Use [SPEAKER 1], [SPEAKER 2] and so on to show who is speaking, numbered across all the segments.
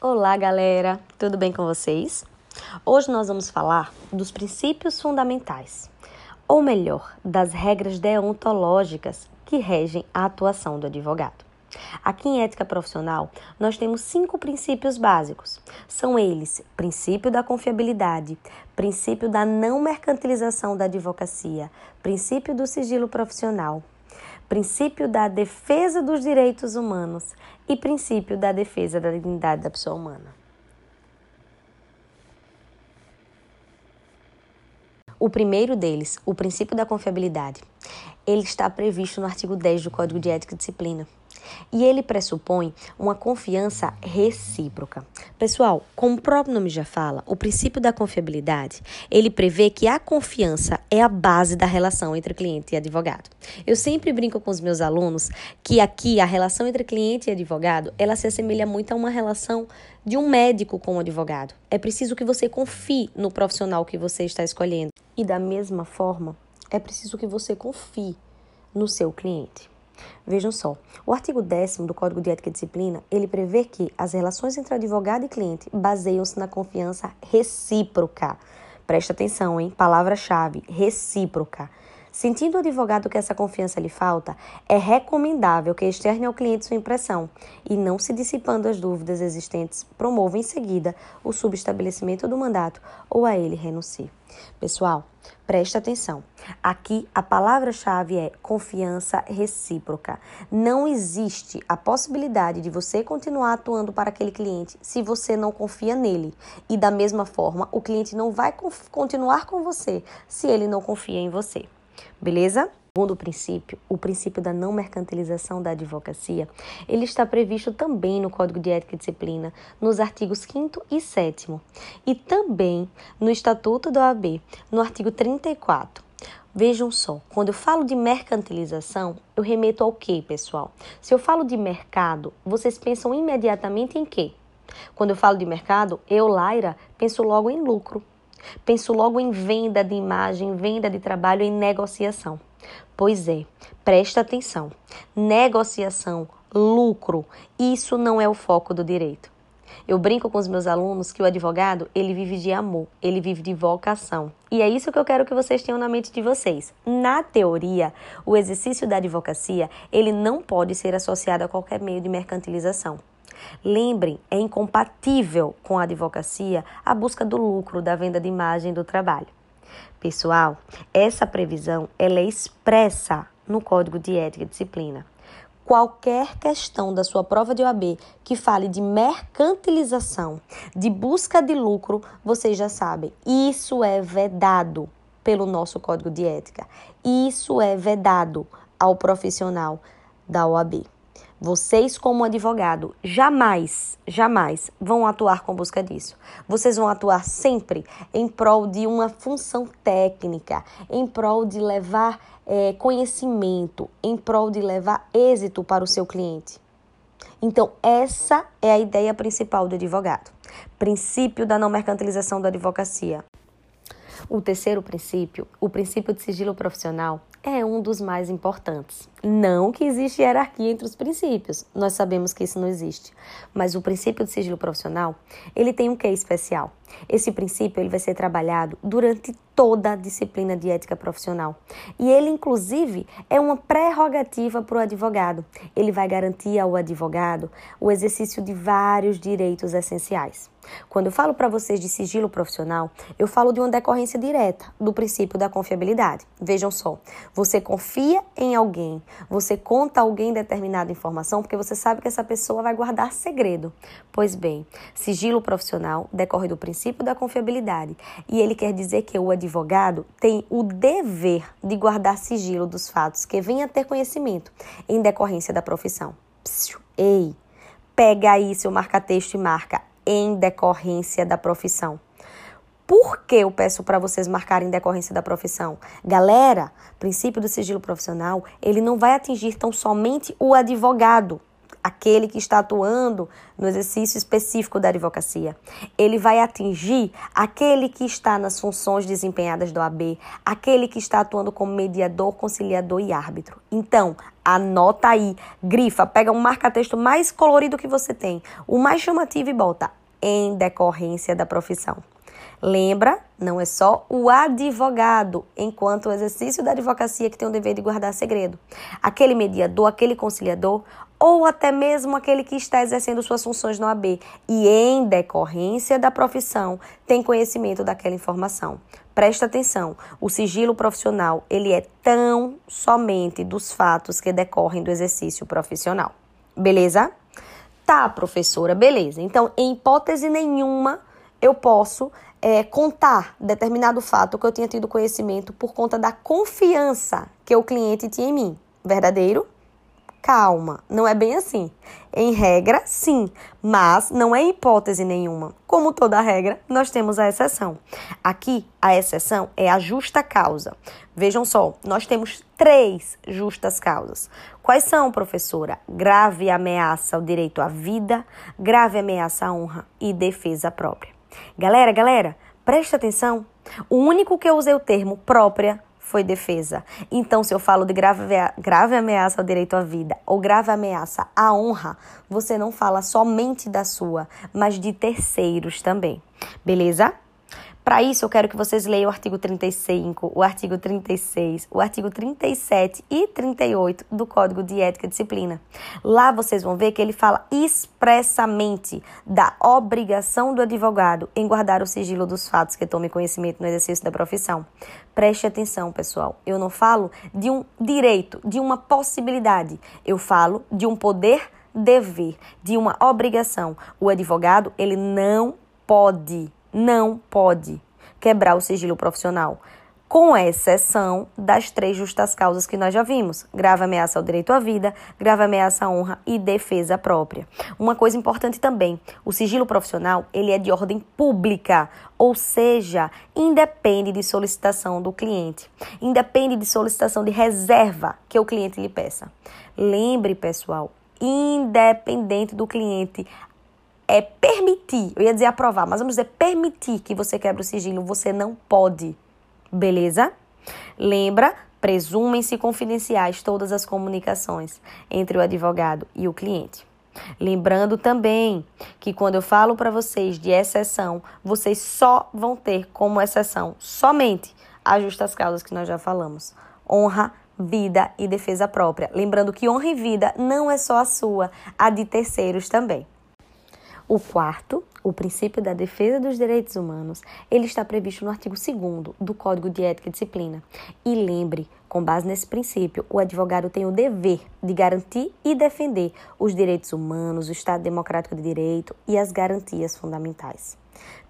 [SPEAKER 1] Olá, galera! Tudo bem com vocês? Hoje nós vamos falar dos princípios fundamentais, ou melhor, das regras deontológicas que regem a atuação do advogado. Aqui em ética profissional, nós temos cinco princípios básicos. São eles: princípio da confiabilidade, princípio da não mercantilização da advocacia, princípio do sigilo profissional, princípio da defesa dos direitos humanos e princípio da defesa da dignidade da pessoa humana. O primeiro deles, o princípio da confiabilidade, ele está previsto no artigo 10 do Código de Ética e Disciplina. E ele pressupõe uma confiança recíproca. Pessoal, como o próprio nome já fala, o princípio da confiabilidade, ele prevê que a confiança é a base da relação entre cliente e advogado. Eu sempre brinco com os meus alunos que aqui a relação entre cliente e advogado, ela se assemelha muito a uma relação de um médico com um advogado. É preciso que você confie no profissional que você está escolhendo. E da mesma forma, é preciso que você confie no seu cliente. Vejam só, o artigo 10 do Código de Ética e Disciplina, ele prevê que as relações entre advogado e cliente baseiam-se na confiança recíproca. Presta atenção, hein? Palavra-chave, recíproca. Sentindo o advogado que essa confiança lhe falta, é recomendável que externe ao cliente sua impressão e, não se dissipando as dúvidas existentes, promova em seguida o subestabelecimento do mandato ou a ele renuncie. Pessoal, preste atenção. Aqui a palavra-chave é confiança recíproca. Não existe a possibilidade de você continuar atuando para aquele cliente se você não confia nele. E da mesma forma, o cliente não vai continuar com você se ele não confia em você. Beleza? Segundo princípio, o princípio da não mercantilização da advocacia, ele está previsto também no Código de Ética e Disciplina, nos artigos 5 e 7 e também no Estatuto da OAB, no artigo 34. Vejam só, quando eu falo de mercantilização, eu remeto ao que, pessoal? Se eu falo de mercado, vocês pensam imediatamente em quê? Quando eu falo de mercado, eu, Laira, penso logo em lucro. Penso logo em venda de imagem, venda de trabalho, em negociação. Pois é, presta atenção. Negociação, lucro, isso não é o foco do direito. Eu brinco com os meus alunos que o advogado, ele vive de amor, ele vive de vocação. E é isso que eu quero que vocês tenham na mente de vocês. Na teoria, o exercício da advocacia, ele não pode ser associado a qualquer meio de mercantilização. Lembrem, é incompatível com a advocacia a busca do lucro da venda de imagem do trabalho. Pessoal, essa previsão ela é expressa no Código de Ética e Disciplina. Qualquer questão da sua prova de OAB que fale de mercantilização, de busca de lucro, vocês já sabem, isso é vedado pelo nosso Código de Ética. Isso é vedado ao profissional da OAB. Vocês, como advogado, jamais, jamais vão atuar com busca disso. Vocês vão atuar sempre em prol de uma função técnica, em prol de levar é, conhecimento, em prol de levar êxito para o seu cliente. Então, essa é a ideia principal do advogado. Princípio da não mercantilização da advocacia. O terceiro princípio, o princípio de sigilo profissional, é um dos mais importantes. Não que existe hierarquia entre os princípios, nós sabemos que isso não existe. Mas o princípio de sigilo profissional, ele tem um quê especial? Esse princípio ele vai ser trabalhado durante toda a disciplina de ética profissional. E ele, inclusive, é uma prerrogativa para o advogado. Ele vai garantir ao advogado o exercício de vários direitos essenciais. Quando eu falo para vocês de sigilo profissional, eu falo de uma decorrência direta do princípio da confiabilidade. Vejam só, você confia em alguém, você conta a alguém determinada informação porque você sabe que essa pessoa vai guardar segredo. Pois bem, sigilo profissional decorre do princípio da confiabilidade e ele quer dizer que o advogado tem o dever de guardar sigilo dos fatos que venha a ter conhecimento em decorrência da profissão. Psiu, ei, pega aí seu marca-texto e marca em decorrência da profissão. Por que eu peço para vocês marcarem decorrência da profissão? Galera, princípio do sigilo profissional, ele não vai atingir tão somente o advogado. aquele que está atuando no exercício específico da advocacia. Ele vai atingir aquele que está nas funções desempenhadas do AB, aquele que está atuando como mediador, conciliador e árbitro. Então, anota aí, grifa, pega um marca-texto mais colorido que você tem, o mais chamativo e bota em decorrência da profissão. Lembra, não é só o advogado, enquanto o exercício da advocacia que tem o dever de guardar segredo. Aquele mediador, aquele conciliador, ou até mesmo aquele que está exercendo suas funções no AB e, em decorrência da profissão, tem conhecimento daquela informação. Presta atenção, o sigilo profissional, ele é tão somente dos fatos que decorrem do exercício profissional. Beleza? Tá, professora, beleza. Então, em hipótese nenhuma, eu posso é, contar determinado fato que eu tinha tido conhecimento por conta da confiança que o cliente tinha em mim. Verdadeiro? Calma, não é bem assim. Em regra, sim, mas não é hipótese nenhuma. Como toda regra, nós temos a exceção. Aqui, a exceção é a justa causa. Vejam só, nós temos três justas causas. Quais são, professora? Grave ameaça ao direito à vida, grave ameaça à honra e defesa própria. Galera, galera, presta atenção. O único que eu usei o termo própria foi defesa. Então, se eu falo de grave, grave ameaça ao direito à vida ou grave ameaça à honra, você não fala somente da sua, mas de terceiros também. Beleza? Para isso, eu quero que vocês leiam o artigo 35, o artigo 36, o artigo 37 e 38 do Código de Ética e Disciplina. Lá vocês vão ver que ele fala expressamente da obrigação do advogado em guardar o sigilo dos fatos que tome conhecimento no exercício da profissão. Preste atenção, pessoal. Eu não falo de um direito, de uma possibilidade. Eu falo de um poder dever, de uma obrigação. O advogado, ele não pode não pode quebrar o sigilo profissional, com exceção das três justas causas que nós já vimos: grave ameaça ao direito à vida, grave ameaça à honra e defesa própria. Uma coisa importante também, o sigilo profissional, ele é de ordem pública, ou seja, independe de solicitação do cliente, independe de solicitação de reserva que o cliente lhe peça. Lembre, pessoal, independente do cliente é permitir, eu ia dizer aprovar, mas vamos dizer permitir que você quebre o sigilo, você não pode. Beleza? Lembra, presumem-se confidenciais todas as comunicações entre o advogado e o cliente. Lembrando também que quando eu falo para vocês de exceção, vocês só vão ter como exceção somente as justas causas que nós já falamos: honra, vida e defesa própria. Lembrando que honra e vida não é só a sua, a de terceiros também. O quarto, o princípio da defesa dos direitos humanos, ele está previsto no artigo 2 do Código de Ética e Disciplina. E lembre, com base nesse princípio, o advogado tem o dever de garantir e defender os direitos humanos, o Estado democrático de direito e as garantias fundamentais.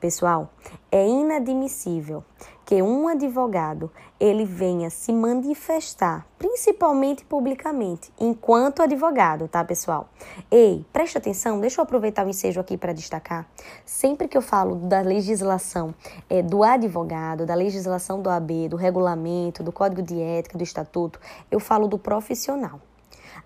[SPEAKER 1] Pessoal, é inadmissível que um advogado ele venha se manifestar, principalmente publicamente, enquanto advogado, tá, pessoal? Ei, preste atenção, deixa eu aproveitar o ensejo aqui para destacar. Sempre que eu falo da legislação é, do advogado, da legislação do AB, do regulamento, do código de ética, do estatuto, eu falo do profissional.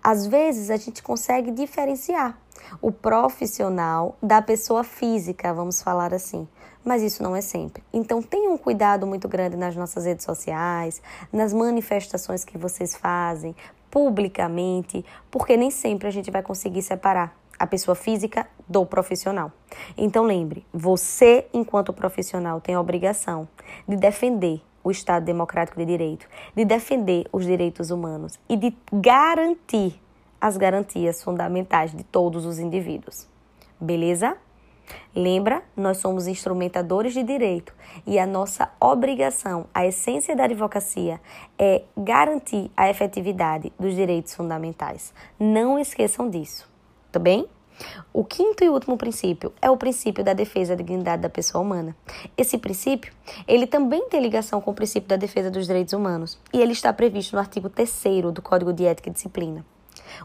[SPEAKER 1] Às vezes a gente consegue diferenciar o profissional da pessoa física, vamos falar assim. Mas isso não é sempre. Então tenham um cuidado muito grande nas nossas redes sociais, nas manifestações que vocês fazem publicamente, porque nem sempre a gente vai conseguir separar a pessoa física do profissional. Então lembre, você, enquanto profissional, tem a obrigação de defender o Estado Democrático de Direito, de defender os direitos humanos e de garantir as garantias fundamentais de todos os indivíduos. Beleza? Lembra, nós somos instrumentadores de direito e a nossa obrigação, a essência da advocacia é garantir a efetividade dos direitos fundamentais. Não esqueçam disso, tá bem? O quinto e último princípio é o princípio da defesa da dignidade da pessoa humana. Esse princípio, ele também tem ligação com o princípio da defesa dos direitos humanos, e ele está previsto no artigo 3 do Código de Ética e Disciplina.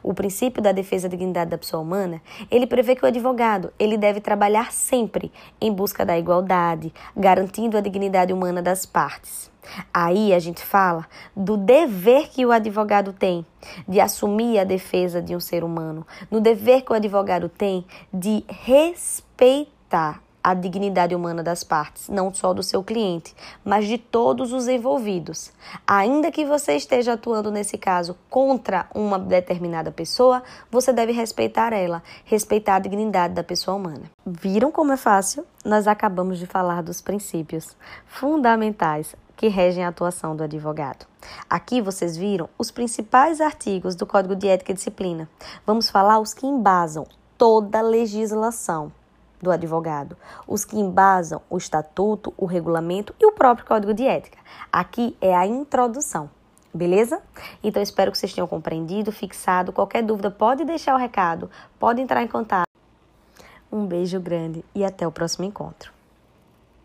[SPEAKER 1] O princípio da defesa da dignidade da pessoa humana, ele prevê que o advogado, ele deve trabalhar sempre em busca da igualdade, garantindo a dignidade humana das partes. Aí a gente fala do dever que o advogado tem de assumir a defesa de um ser humano, no dever que o advogado tem de respeitar a dignidade humana das partes, não só do seu cliente, mas de todos os envolvidos. Ainda que você esteja atuando nesse caso contra uma determinada pessoa, você deve respeitar ela, respeitar a dignidade da pessoa humana. Viram como é fácil? Nós acabamos de falar dos princípios fundamentais que regem a atuação do advogado. Aqui vocês viram os principais artigos do Código de Ética e Disciplina. Vamos falar os que embasam toda a legislação do advogado, os que embasam o estatuto, o regulamento e o próprio código de ética. Aqui é a introdução. Beleza? Então espero que vocês tenham compreendido, fixado. Qualquer dúvida, pode deixar o recado, pode entrar em contato. Um beijo grande e até o próximo encontro.